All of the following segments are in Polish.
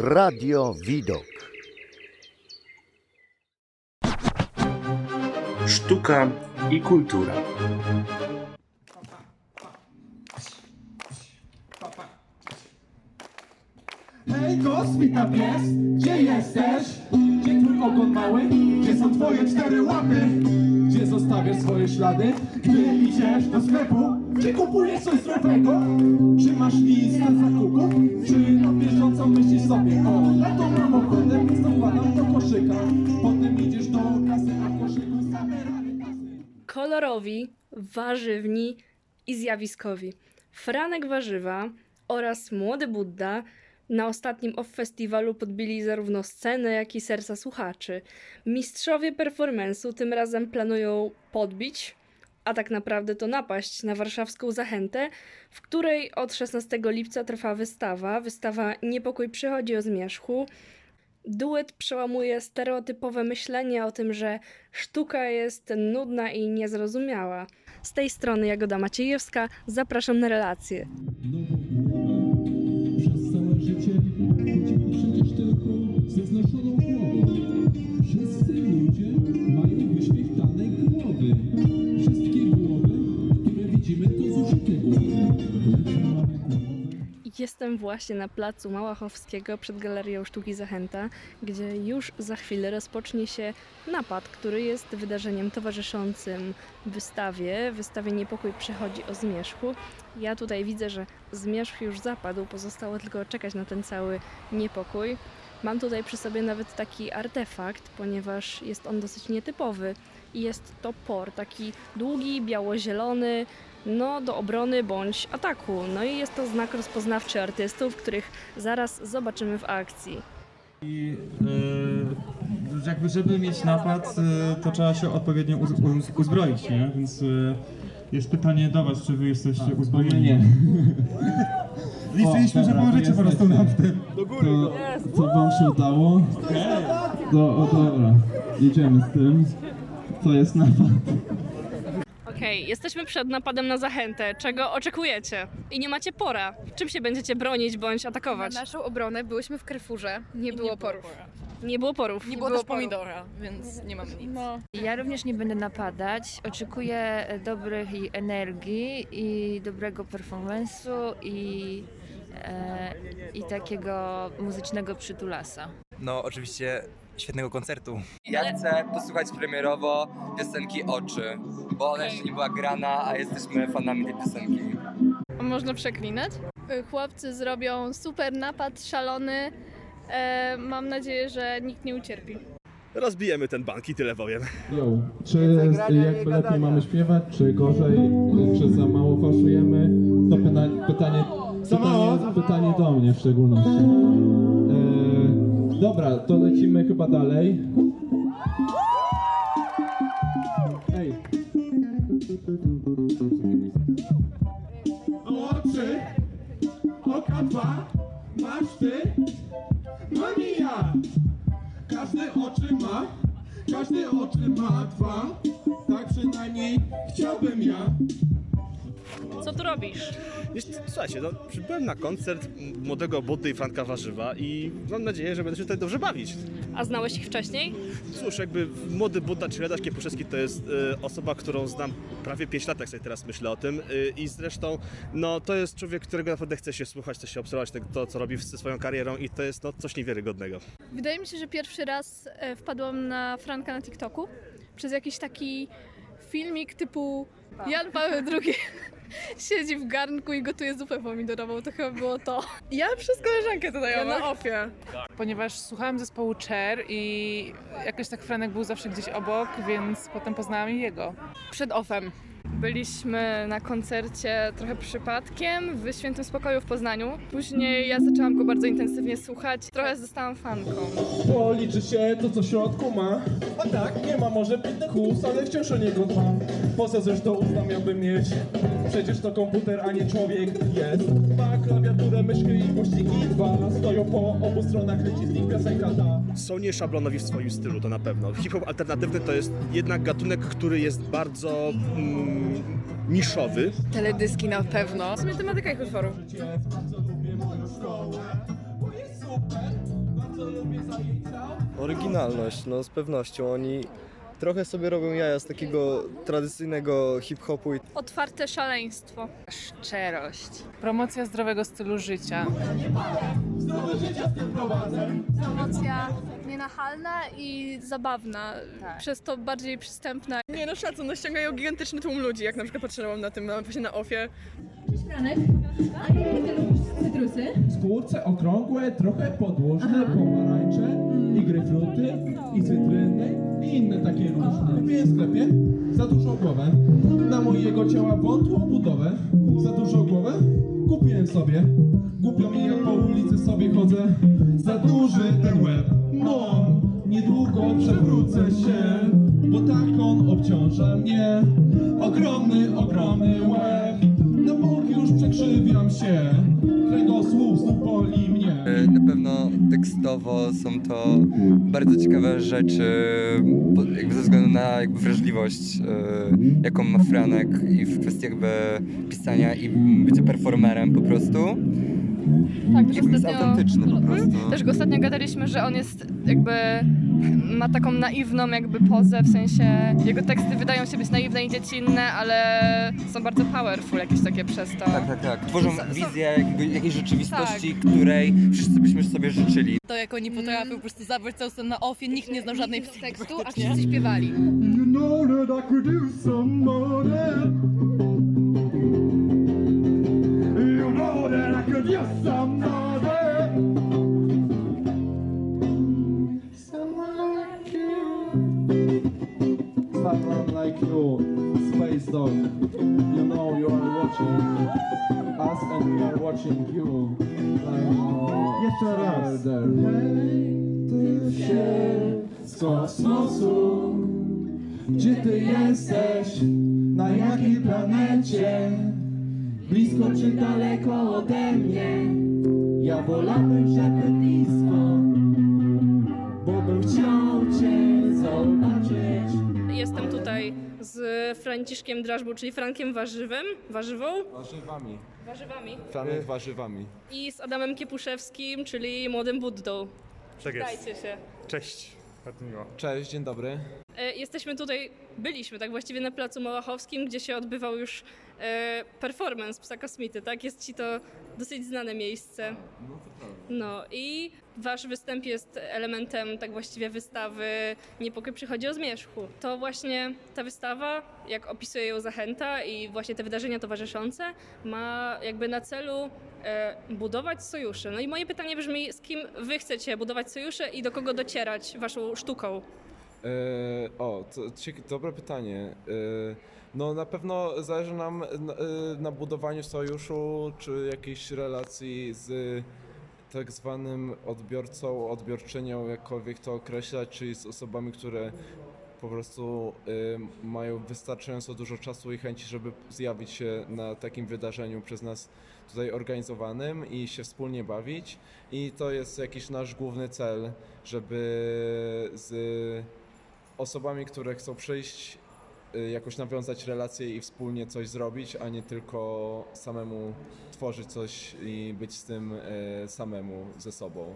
Radio Widok. Sztuka i kultura. Hej, kosmita pies, gdzie jesteś? Gdzie twój ogon mały? Gdzie są twoje cztery łapy? Gdzie zostawiasz swoje ślady? Gdy idziesz do sklepu? Czy kupujesz coś zdrowego? Czy masz listę zakupów? Czy na bieżąco myślisz sobie o na to mam ochotę, więc to do koszyka Potem idziesz do kasy, a koszyku same kasy kolorowi, warzywni i zjawiskowi. Franek Warzywa oraz Młody Budda na ostatnim OFF festiwalu podbili zarówno scenę, jak i serca słuchaczy. Mistrzowie performance'u tym razem planują podbić, a tak naprawdę to napaść na warszawską zachętę, w której od 16 lipca trwa wystawa. Wystawa Niepokój przychodzi o zmierzchu. Duet przełamuje stereotypowe myślenie o tym, że sztuka jest nudna i niezrozumiała. Z tej strony Jagoda Maciejewska, zapraszam na relację. Przez całe życie przecież tylko ze znoszoną głową. Wszyscy Jestem właśnie na placu Małachowskiego przed Galerią Sztuki Zachęta, gdzie już za chwilę rozpocznie się napad, który jest wydarzeniem towarzyszącym wystawie. Wystawie Niepokój przychodzi o zmierzchu. Ja tutaj widzę, że zmierzch już zapadł, pozostało tylko czekać na ten cały niepokój. Mam tutaj przy sobie nawet taki artefakt, ponieważ jest on dosyć nietypowy. I jest to por, taki długi, biało-zielony, no, do obrony bądź ataku. No i jest to znak rozpoznawczy artystów, których zaraz zobaczymy w akcji. I e, jakby żeby mieć napad, e, to trzeba się odpowiednio uz, uz, uzbroić, nie? Więc e, jest pytanie do was, czy wy jesteście uzbrojeni? Nie. Liczyliśmy, że pomożecie po prostu nam w tym. To, co wam się udało? To, o dobra, jedziemy z tym. To jest napad. Okej, jesteśmy przed napadem na zachętę. Czego oczekujecie? I nie macie pora. Czym się będziecie bronić bądź atakować? Na naszą obronę byłyśmy w Carrefourze, nie było porów. Nie było porów. Nie było też pomidora, więc nie mam nic. No. Ja również nie będę napadać. Oczekuję e, dobrych i energii i dobrego performance'u i, e, i takiego muzycznego przytulasa. No, oczywiście świetnego koncertu. Ja chcę posłuchać premierowo piosenki Oczy, bo ona jeszcze nie była grana, a jesteśmy fanami tej piosenki. Można przeklinać? Chłopcy zrobią super napad szalony. E, mam nadzieję, że nikt nie ucierpi. Rozbijemy ten bank i tyle powiem. Yo, czy jakby lepiej mamy śpiewać, czy gorzej, czy za mało fałszujemy? To pyta- pytanie, pytanie, pytanie do mnie w szczególności. Dobra, to lecimy chyba dalej. Ej. Oczy, oka dwa, masz ty, mam i ja. Każdy oczy ma, każdy oczy ma dwa, tak przynajmniej chciałbym ja. Co tu robisz? Słuchajcie, no, byłem na koncert młodego Buddy i Franka Warzywa i mam nadzieję, że będę się tutaj dobrze bawić. A znałeś ich wcześniej? Cóż, jakby młody Budda, czyli Radosz Kiepuszewski to jest e, osoba, którą znam prawie 5 lat, jak sobie teraz myślę o tym. E, I zresztą, no to jest człowiek, którego naprawdę chce się słuchać, chce się obserwować tego, to, co robi ze swoją karierą i to jest no, coś niewiarygodnego. Wydaje mi się, że pierwszy raz e, wpadłam na Franka na TikToku przez jakiś taki filmik typu Jan Paweł II siedzi w garnku i gotuje zupę pomidorową. To chyba było to. Ja przez koleżankę tutaj ja na ofie. ponieważ słuchałam zespołu Cher i jakoś tak Franek był zawsze gdzieś obok, więc potem poznałam jego. Przed ofem. Byliśmy na koncercie trochę przypadkiem w Świętym Spokoju w Poznaniu. Później ja zaczęłam go bardzo intensywnie słuchać. Trochę zostałam fanką. Bo liczy się to, co w środku ma. A tak, nie ma może pięknych ust, ale wciąż o niego dbam. Poza zresztą usta miałby mieć. Przecież to komputer, a nie człowiek jest. Ma klawiaturę, myszkę i guściki dwa. Stoją po obu stronach, leci z nich piosenka ta. Są nieszablonowi w swoim stylu, to na pewno. Hip-hop alternatywny to jest jednak gatunek, który jest bardzo mm, niszowy. Teledyski na pewno. W sumie tematyka ich utworu. Bardzo lubię moją szkołę. Bo jest super, bardzo lubię zajęcia. Oryginalność, no z pewnością. Oni trochę sobie robią jaja z takiego tradycyjnego hip-hopu i Otwarte szaleństwo. Szczerość. Promocja zdrowego stylu życia. Zdrowe życie z tym prowadzę. Promocja nienachalna i zabawna, przez to bardziej przystępna. Nie no szacun, no ściągają gigantyczny tłum ludzi, jak na przykład patrzyłam na tym, na- właśnie na ofie. Skórce okrągłe, trochę podłużne, pomarańcze i gryfruty, i cytryny, i inne takie różne. Kupiłem w sklepie za dużą głowę. Na mojego ciała wątłą budowę. Za dużą głowę kupiłem sobie. Głupio mi jak po ulicy sobie chodzę. Za duży ten łeb mam. Niedługo przewrócę się, bo tak on obciąża mnie. Ogromny, ogromny łeb. Na bok już przekrzywiam się. Pewno tekstowo są to bardzo ciekawe rzeczy, jakby ze względu na jakby wrażliwość, e, jaką ma Franek i w kwestii jakby pisania i bycia performerem po prostu. Tak, też Jakby jest ostatnio, autentyczny po prostu. też go ostatnio gadaliśmy, że on jest jakby ma taką naiwną jakby pozę, w sensie jego teksty wydają się być naiwne i dziecinne, ale są bardzo powerful jakieś takie przez to. Tak, tak, tak. Tworzą Są- wizję jakby jakiejś rzeczywistości, której wszyscy byśmy sobie życzyli. To jak oni potrafią po prostu zabrać cały stan na ofie, nikt nie znał żadnej tekstu, a wszyscy śpiewali. You know that I could use some money. Someone like you. Someone like you, Space Dog. You know you are watching us and we are watching you. Jeszcze raz. Ty się z kosmosu. Uh, Gdzie ty jesteś? Na jakiej planecie? Blisko czy daleko ode mnie? Ja wolałbym, żeby blisko, bo bym chciał cię zobaczyć. Jestem tutaj z Franciszkiem Drażbą, czyli Frankiem Warzywem, warzywą, Warzywami. warzywami Franek warzywami. i z Adamem Kiepuszewskim, czyli Młodym Buddą. Tak Dajcie się. Cześć. Bardzo miło. Cześć, dzień dobry. E, Jesteśmy tutaj, byliśmy tak właściwie na Placu Małachowskim, gdzie się odbywał już performance Psa Kosmity, tak? Jest ci to dosyć znane miejsce. No to prawda. No i wasz występ jest elementem tak właściwie wystawy Niepokój przychodzi o zmierzchu. To właśnie ta wystawa, jak opisuje ją Zachęta i właśnie te wydarzenia towarzyszące, ma jakby na celu e, budować sojusze. No i moje pytanie brzmi, z kim wy chcecie budować sojusze i do kogo docierać waszą sztuką? E, o, to dobre pytanie. E, no na pewno zależy nam na, e, na budowaniu sojuszu czy jakiejś relacji z tak zwanym odbiorcą, odbiorczynią, jakkolwiek to określać, czyli z osobami, które po prostu e, mają wystarczająco dużo czasu i chęci, żeby zjawić się na takim wydarzeniu przez nas tutaj organizowanym i się wspólnie bawić. I to jest jakiś nasz główny cel, żeby z osobami, które chcą przyjść, y, jakoś nawiązać relacje i wspólnie coś zrobić, a nie tylko samemu tworzyć coś i być z tym e, samemu ze sobą.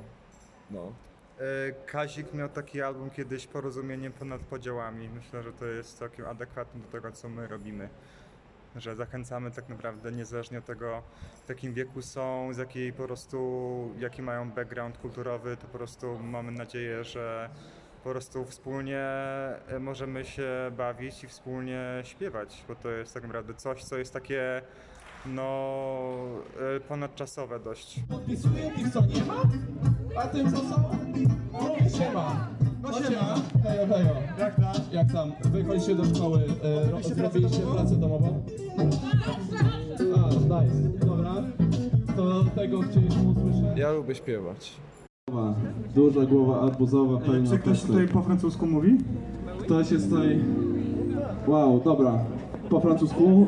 No. E, Kazik miał taki album kiedyś Porozumienie ponad podziałami. Myślę, że to jest całkiem adekwatne do tego, co my robimy. Że zachęcamy tak naprawdę niezależnie od tego, w jakim wieku są, z jakiej po prostu, jaki mają background kulturowy, to po prostu mamy nadzieję, że po prostu wspólnie e, możemy się bawić i wspólnie śpiewać, bo to jest tak naprawdę coś, co jest takie no e, ponadczasowe dość. Podpisuję tych, co nie ma, a tym, co są, mówię siema. No siema. Hejo, hejo. Jak tam? Jak tam? Wychodzicie do szkoły, e, ro- zrobiliście pracę domową? A, nice. Dobra. To tego chcieliśmy usłyszeć. Ja lubię śpiewać. Duża głowa arbuzowa, pełna Czy ktoś tutaj po francusku mówi? Ktoś jest tutaj... Wow, dobra. Po francusku,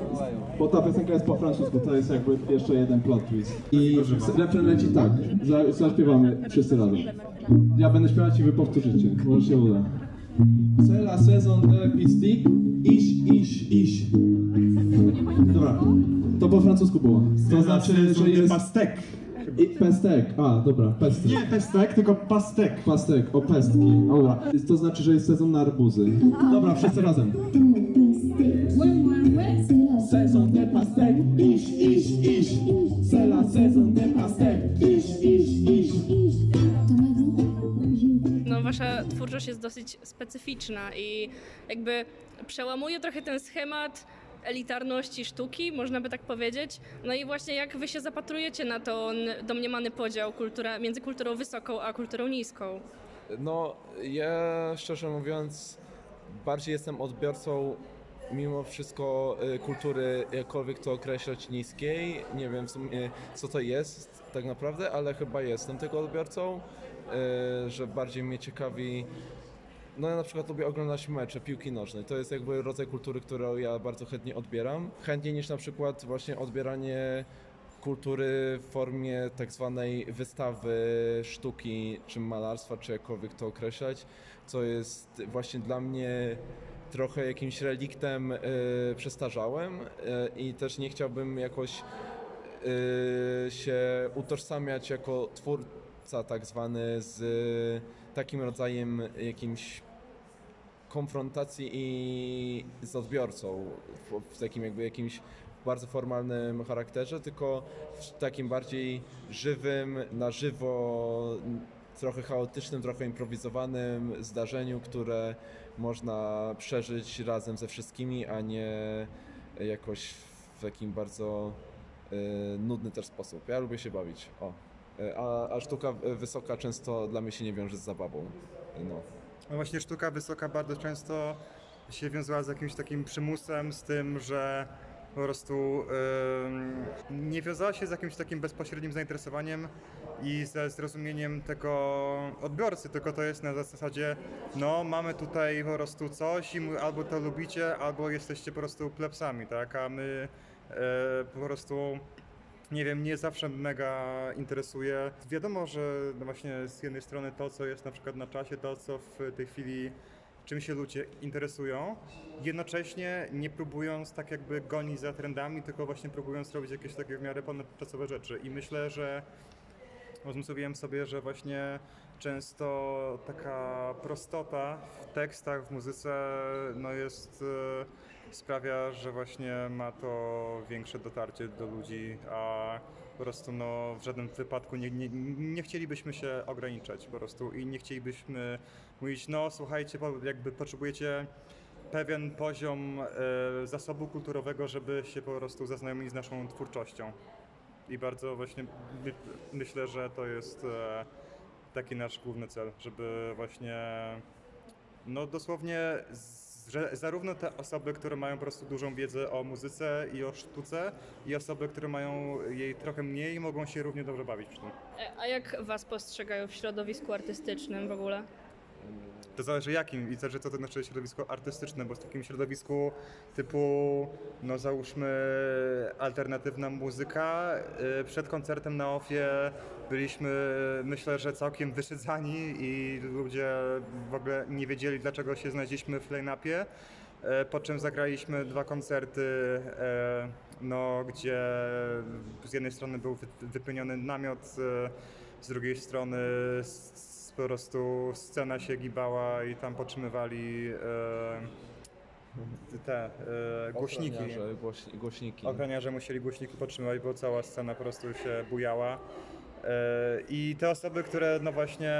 bo ta piosenka jest po francusku, to jest jakby jeszcze jeden plot twist. I refren leci tak, za, zaśpiewamy wszyscy razem. Ja będę śpiewać i wy powtórzycie, może się uda. C'est la saison de pistik, iść, iść, iść. Dobra, to po francusku było. To znaczy, że jest... pastek. I pestek, a dobra, pestek. Nie pestek, tylko pastek. Pastek, o pestki, dobra. To znaczy, że jest sezon na arbuzy. Dobra, wszyscy razem. Sezon de pastek, iść, iść, iść. Sela, sezon de pastek, iść, iść, iść. No, wasza twórczość jest dosyć specyficzna i jakby przełamuje trochę ten schemat elitarności sztuki, można by tak powiedzieć. No i właśnie jak wy się zapatrujecie na ten domniemany podział kultura, między kulturą wysoką a kulturą niską? No, ja szczerze mówiąc, bardziej jestem odbiorcą mimo wszystko y, kultury, jakkolwiek to określać, niskiej. Nie wiem w sumie, co to jest tak naprawdę, ale chyba jestem tego odbiorcą, y, że bardziej mnie ciekawi. No ja na przykład lubię oglądać mecze piłki nożnej. To jest jakby rodzaj kultury, którą ja bardzo chętnie odbieram. Chętniej niż na przykład właśnie odbieranie kultury w formie tak zwanej wystawy sztuki, czy malarstwa, czy jakkolwiek to określać, co jest właśnie dla mnie trochę jakimś reliktem y, przestarzałym y, i też nie chciałbym jakoś y, się utożsamiać jako twórca tak zwany z takim rodzajem jakimś konfrontacji i z odbiorcą w, w takim jakby jakimś bardzo formalnym charakterze, tylko w takim bardziej żywym, na żywo, trochę chaotycznym, trochę improwizowanym zdarzeniu, które można przeżyć razem ze wszystkimi, a nie jakoś w takim bardzo e, nudny też sposób. Ja lubię się bawić. O. E, A, a sztuka wysoka często dla mnie się nie wiąże z zabawą. No. No właśnie sztuka wysoka bardzo często się wiązała z jakimś takim przymusem, z tym, że po prostu ym, nie wiązała się z jakimś takim bezpośrednim zainteresowaniem i ze zrozumieniem tego odbiorcy, tylko to jest na zasadzie, no mamy tutaj po prostu coś i albo to lubicie, albo jesteście po prostu plebsami, tak, a my e, po prostu nie wiem, mnie zawsze mega interesuje. Wiadomo, że no właśnie z jednej strony to, co jest na przykład na czasie, to, co w tej chwili czym się ludzie interesują, jednocześnie nie próbując tak jakby gonić za trendami, tylko właśnie próbując robić jakieś takie w miarę ponadczasowe rzeczy. I myślę, że uzmysłowiłem sobie, że właśnie często taka prostota w tekstach, w muzyce no jest, e, sprawia, że właśnie ma to większe dotarcie do ludzi, a po prostu no, w żadnym wypadku nie, nie, nie chcielibyśmy się ograniczać po prostu i nie chcielibyśmy mówić, no słuchajcie, jakby potrzebujecie pewien poziom e, zasobu kulturowego, żeby się po prostu zaznajomić z naszą twórczością. I bardzo właśnie my, myślę, że to jest e, taki nasz główny cel, żeby właśnie no dosłownie z, że zarówno te osoby, które mają po prostu dużą wiedzę o muzyce i o sztuce i osoby, które mają jej trochę mniej, mogą się równie dobrze bawić przy tym. E, A jak was postrzegają w środowisku artystycznym w ogóle? To zależy jakim i zależy co to znaczy środowisko artystyczne, bo w takim środowisku typu, no załóżmy alternatywna muzyka, y, przed koncertem na OFie byliśmy myślę, że całkiem wyszydzani i ludzie w ogóle nie wiedzieli dlaczego się znaleźliśmy w line-upie. E, Po czym zagraliśmy dwa koncerty, no, gdzie z jednej strony był wy- wypełniony namiot, z drugiej strony po prostu scena się gibała i tam podtrzymywali e, te e, głośniki. Ochroniarze, głoś- głośniki. Ochroniarze musieli głośniki podtrzymywać, bo cała scena po prostu się bujała. E, I te osoby, które no właśnie,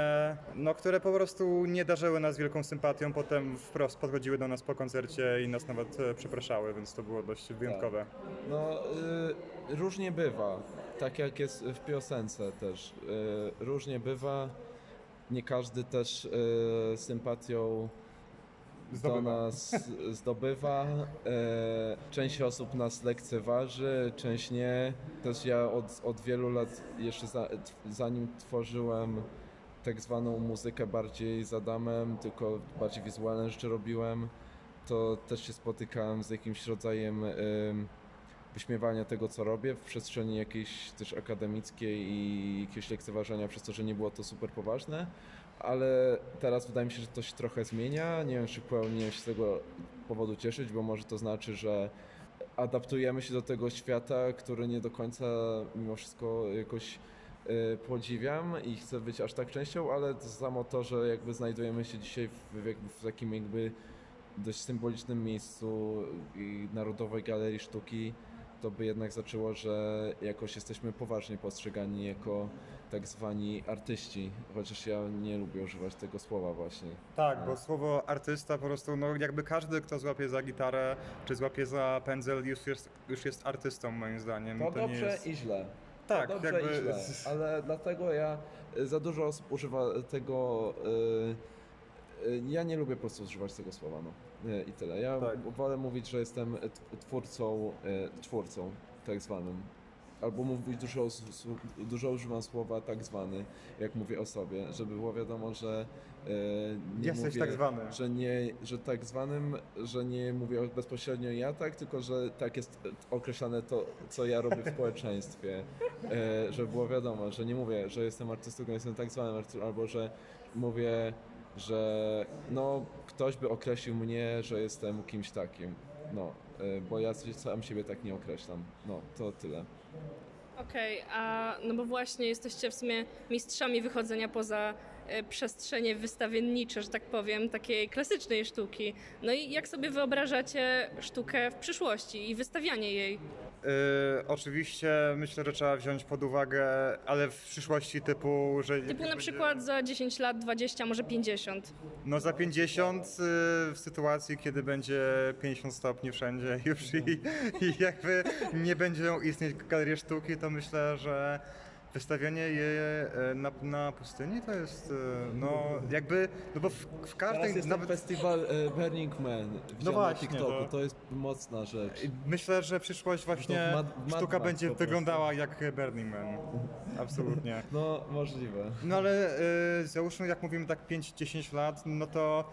no które po prostu nie darzyły nas wielką sympatią, potem wprost podchodziły do nas po koncercie i nas nawet e, przepraszały, więc to było dość wyjątkowe. No, y, różnie bywa. Tak jak jest w piosence też. Y, różnie bywa. Nie każdy też y, sympatią do Zdobywa. nas zdobywa. Y, część osób nas lekceważy, część nie. Też ja od, od wielu lat, jeszcze za, zanim tworzyłem tak zwaną muzykę bardziej z Adamem, tylko bardziej wizualne rzeczy robiłem, to też się spotykałem z jakimś rodzajem wyśmiewania tego, co robię w przestrzeni jakiejś też akademickiej i jakiegoś lekceważenia przez to, że nie było to super poważne, ale teraz wydaje mi się, że to się trochę zmienia. Nie wiem, czy powinienem się z tego powodu cieszyć, bo może to znaczy, że adaptujemy się do tego świata, który nie do końca mimo wszystko jakoś y, podziwiam i chcę być aż tak częścią, ale to samo to, że jakby znajdujemy się dzisiaj w, jakby w takim jakby dość symbolicznym miejscu Narodowej Galerii Sztuki, to by jednak zaczęło, że jakoś jesteśmy poważnie postrzegani jako tak zwani artyści, chociaż ja nie lubię używać tego słowa właśnie. Tak, bo słowo artysta po prostu, no jakby każdy, kto złapie za gitarę, czy złapie za pędzel, już jest, już jest artystą moim zdaniem. To, nie dobrze jest... i źle. Tak, to dobrze jakby- i źle, ale dlatego ja y, za dużo osób używa tego. y, y, Ja nie lubię po prostu używać tego słowa, no. Y, I tyle. Ja Tak. wolę mówić, że jestem twórcą, y, twórcą tak zwanym. Albo mówić dużo, dużo używam słowa tak zwany, jak mówię o sobie, żeby było wiadomo, że nie Jesteś mówię, tak zwany. że nie, że tak zwanym, że nie mówię bezpośrednio ja tak, tylko że tak jest określane to, co ja robię w społeczeństwie. E, żeby było wiadomo, że nie mówię, że jestem artystą, tylko jestem tak zwanym artystą, albo że mówię, że no, ktoś by określił mnie, że jestem kimś takim. No, e, bo ja sam siebie tak nie określam. No, to tyle. Okej, a no bo właśnie jesteście w sumie mistrzami wychodzenia poza e, przestrzenie wystawiennicze, że tak powiem, takiej klasycznej sztuki. No i jak sobie wyobrażacie sztukę w przyszłości i wystawianie jej? Y, oczywiście myślę, że trzeba wziąć pod uwagę, ale w przyszłości typu, że... Typu na będzie- przykład za 10 lat, 20, może 50. No za 50 y, w sytuacji, kiedy będzie 50 stopni wszędzie już i, i jakby nie będą istnieć galerie sztuki, to myślę, że wystawienie je y, na, na pustyni to jest, y, no jakby, no bo w, w każdej... Teraz nawet... festiwal e, Burning Man. No właśnie, TikToku, to- to jest mocna rzecz. Myślę, że przyszłość właśnie Mad- Mad sztuka będzie wyglądała jak Burning Man. Absolutnie. No, możliwe. No ale y, załóżmy, jak mówimy tak 5-10 lat, no to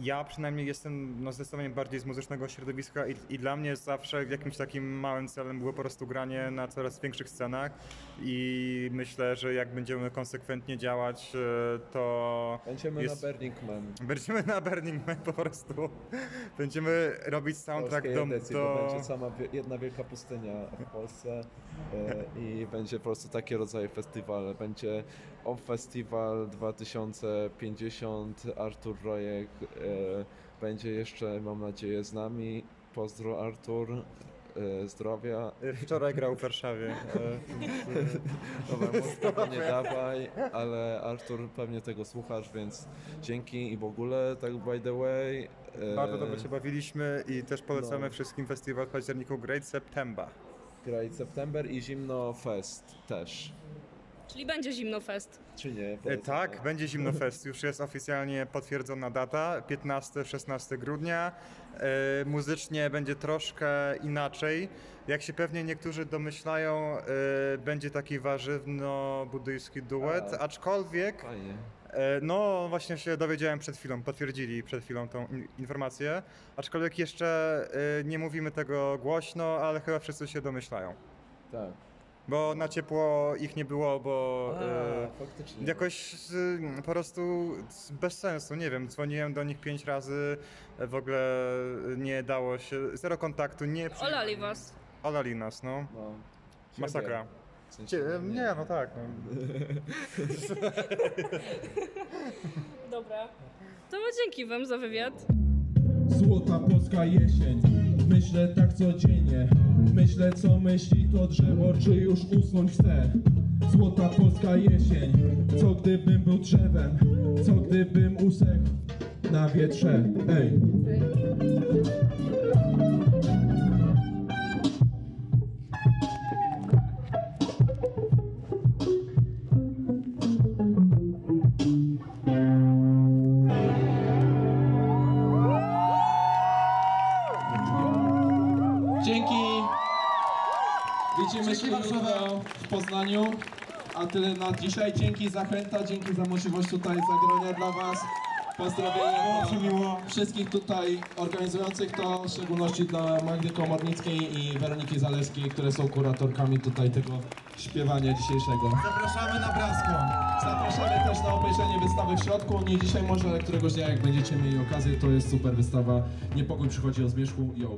ja przynajmniej jestem no, zdecydowanie bardziej z muzycznego środowiska i, i dla mnie zawsze jakimś takim małym celem było po prostu granie na coraz większych scenach i myślę, że jak będziemy konsekwentnie działać, y, to... Będziemy jest- na Burning Man. Będziemy na Burning Man po prostu. Będziemy robić soundtrack do... edycji, do... bo będzie sama jedna wielka pustynia w Polsce e, i będzie po prostu takie rodzaje festiwale. Będzie OFF Festival 2050, Artur Rojek e, będzie jeszcze, mam nadzieję, z nami. Pozdro Artur, e, zdrowia. Wczoraj grał w Warszawie. Dobra, może tego nie dawaj, ale Artur pewnie tego słuchasz, więc dzięki i w ogóle, tak by the way. e, Bardzo dobrze się bawiliśmy i też polecamy No. wszystkim festiwal w październiku Great September. Great September i Zimno Fest też. Czyli będzie Zimno Fest. Czy nie? E, Tak, to. będzie Zimno Fest. Już jest oficjalnie potwierdzona data, 15-16 grudnia. E, muzycznie będzie troszkę inaczej. Jak się pewnie niektórzy domyślają, e, będzie taki warzywno-buddyjski duet, A. aczkolwiek Fajnie. E, No, właśnie się dowiedziałem przed chwilą, potwierdzili przed chwilą tą in- informację. Aczkolwiek jeszcze e, nie mówimy tego głośno, ale chyba wszyscy się domyślają. Tak. Bo na ciepło ich nie było, bo A, e, faktycznie. jakoś e, po prostu bez sensu, nie wiem, dzwoniłem do nich pięć razy, e, w ogóle nie dało się, zero kontaktu, nie przy... Olali was. Olali nas, no. No. Masakra. W sensie, Cie- nie, no tak. No. Dobra. To dzięki wam za wywiad. Złota polska jesień Myślę tak codziennie Myślę co myśli to drzewo Czy już usnąć chce? Złota polska jesień Co gdybym był drzewem? Co gdybym usechł Na wietrze? Ej w Poznaniu. A tyle na dzisiaj. Dzięki Zachęta, dzięki za możliwość tutaj zagrania dla Was. Pozdrowienia dla wszystkich tutaj organizujących to, w szczególności dla Magdy Komornickiej i Weroniki Zalewskiej, które są kuratorkami tutaj tego śpiewania dzisiejszego. Zapraszamy na Braską. Zapraszamy też na obejrzenie wystawy w środku. Nie dzisiaj może, ale któregoś dnia jak będziecie mieli okazję, to jest super wystawa. Niepokój przychodzi o zmierzchu. Yo.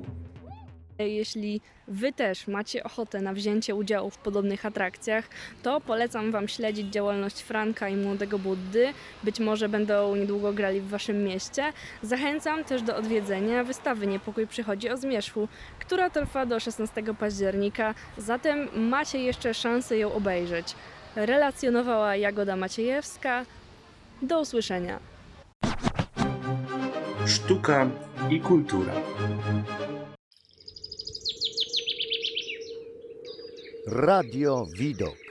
Jeśli Wy też macie ochotę na wzięcie udziału w podobnych atrakcjach, to polecam Wam śledzić działalność Franka i Młodego Buddy. Być może będą niedługo grali w Waszym mieście. Zachęcam też do odwiedzenia wystawy Niepokój przychodzi o zmierzchu, która trwa do 16 października, zatem macie jeszcze szansę ją obejrzeć. Relacjonowała Jagoda Maciejewska. Do usłyszenia. Sztuka i kultura. Radio Widok.